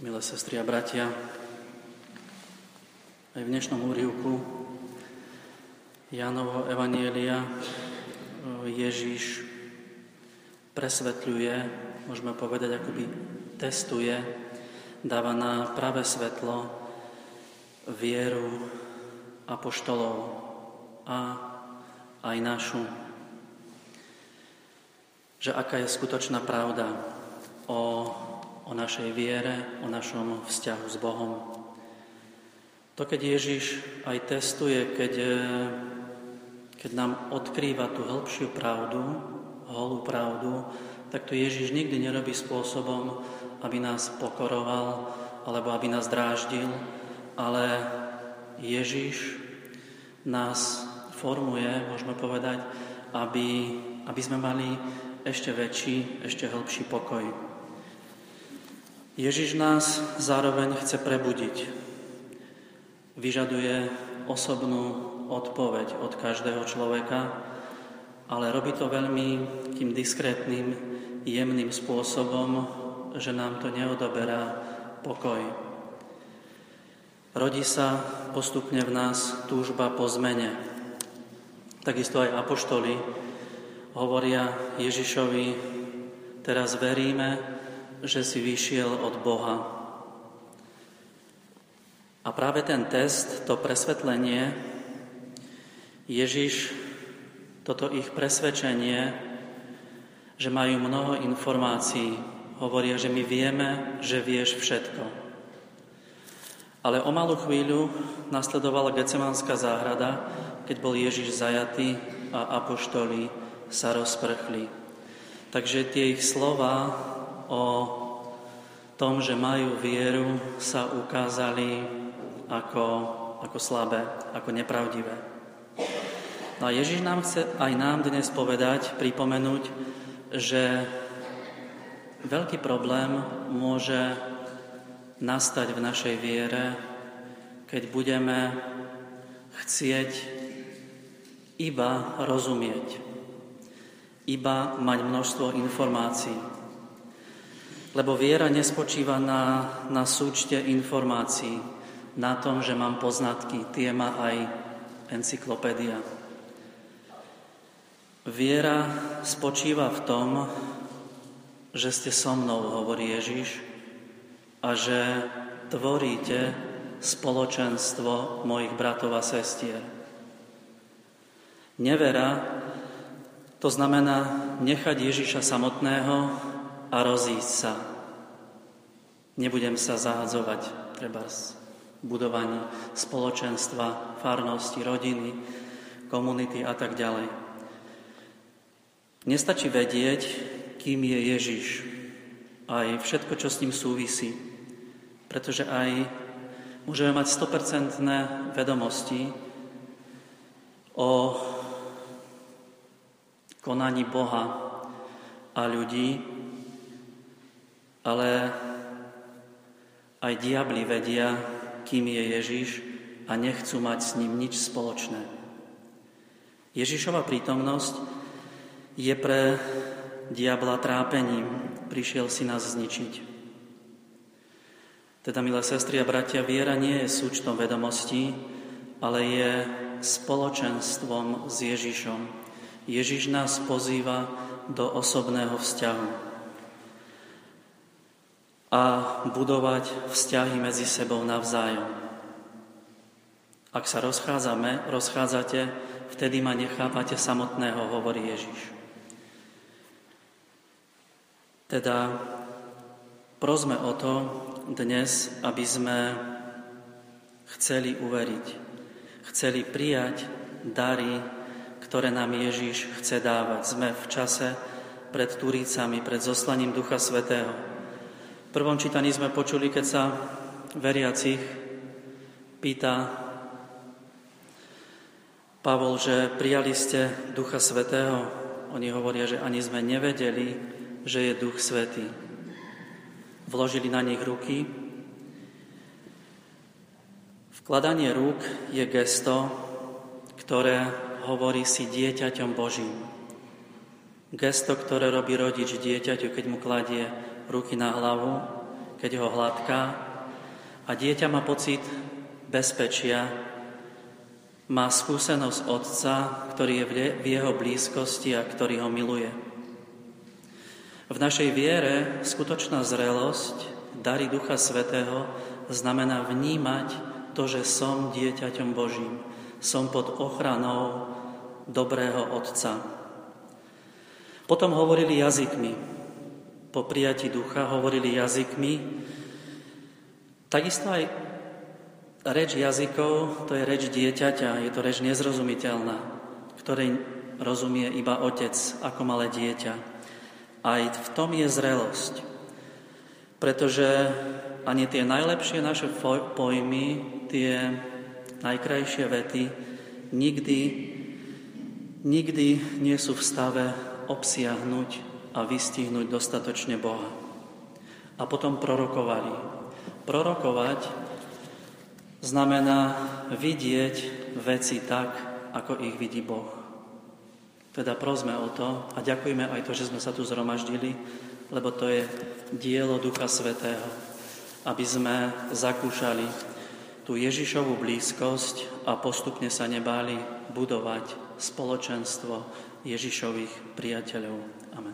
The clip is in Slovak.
milé sestry a bratia. Aj v dnešnom úrivku Jánovo Evanielia e, Ježíš presvetľuje, môžeme povedať, akoby testuje, dáva na pravé svetlo vieru apoštolov a aj našu. Že aká je skutočná pravda o o našej viere, o našom vzťahu s Bohom. To, keď Ježiš aj testuje, keď, e, keď nám odkrýva tú hĺbšiu pravdu, holú pravdu, tak to Ježiš nikdy nerobí spôsobom, aby nás pokoroval alebo aby nás dráždil, ale Ježiš nás formuje, môžeme povedať, aby, aby sme mali ešte väčší, ešte hĺbší pokoj. Ježiš nás zároveň chce prebudiť. Vyžaduje osobnú odpoveď od každého človeka, ale robí to veľmi tým diskrétnym, jemným spôsobom, že nám to neodoberá pokoj. Rodí sa postupne v nás túžba po zmene. Takisto aj apoštoli hovoria Ježišovi, teraz veríme, že si vyšiel od Boha. A práve ten test, to presvetlenie, Ježiš, toto ich presvedčenie, že majú mnoho informácií, hovoria, že my vieme, že vieš všetko. Ale o malú chvíľu nasledovala Gecemanská záhrada, keď bol Ježiš zajatý a apoštoli sa rozprchli. Takže tie ich slova o tom, že majú vieru, sa ukázali ako, ako slabé, ako nepravdivé. No a Ježiš nám chce aj nám dnes povedať, pripomenúť, že veľký problém môže nastať v našej viere, keď budeme chcieť iba rozumieť, iba mať množstvo informácií, lebo viera nespočíva na, na súčte informácií, na tom, že mám poznatky, tie má aj encyklopédia. Viera spočíva v tom, že ste so mnou, hovorí Ježiš, a že tvoríte spoločenstvo mojich bratov a sestier. Nevera to znamená nechať Ježiša samotného a rozísť sa. Nebudem sa zahadzovať treba z budovaní spoločenstva, farnosti, rodiny, komunity a tak ďalej. Nestačí vedieť, kým je Ježiš, aj všetko, čo s ním súvisí, pretože aj môžeme mať 100% vedomosti o konaní Boha a ľudí, ale aj diabli vedia, kým je Ježiš a nechcú mať s ním nič spoločné. Ježišova prítomnosť je pre diabla trápením, prišiel si nás zničiť. Teda, milé sestry a bratia, viera nie je súčtom vedomostí, ale je spoločenstvom s Ježišom. Ježiš nás pozýva do osobného vzťahu a budovať vzťahy medzi sebou navzájom. Ak sa rozchádzame, rozchádzate, vtedy ma nechápate samotného, hovorí Ježiš. Teda prosme o to dnes, aby sme chceli uveriť, chceli prijať dary, ktoré nám Ježiš chce dávať. Sme v čase pred Turícami, pred zoslaním Ducha Svetého. V prvom čítaní sme počuli, keď sa veriacich pýta Pavol, že prijali ste Ducha Svetého. Oni hovoria, že ani sme nevedeli, že je Duch Svetý. Vložili na nich ruky. Vkladanie rúk je gesto, ktoré hovorí si dieťaťom Božím. Gesto, ktoré robí rodič dieťaťu, keď mu kladie ruky na hlavu, keď ho hladká a dieťa má pocit bezpečia, má skúsenosť otca, ktorý je v jeho blízkosti a ktorý ho miluje. V našej viere skutočná zrelosť, dary Ducha Svetého, znamená vnímať to, že som dieťaťom Božím. Som pod ochranou dobrého Otca. Potom hovorili jazykmi. Po prijati ducha hovorili jazykmi. Takisto aj reč jazykov, to je reč dieťaťa, je to reč nezrozumiteľná, ktorej rozumie iba otec ako malé dieťa. Aj v tom je zrelosť. Pretože ani tie najlepšie naše pojmy, tie najkrajšie vety, nikdy, nikdy nie sú v stave obsiahnuť a vystihnúť dostatočne Boha. A potom prorokovali. Prorokovať znamená vidieť veci tak, ako ich vidí Boh. Teda prosme o to a ďakujeme aj to, že sme sa tu zhromaždili, lebo to je dielo Ducha Svetého, aby sme zakúšali tú Ježišovú blízkosť a postupne sa nebáli budovať spoločenstvo Ježišových priateľov. Amen.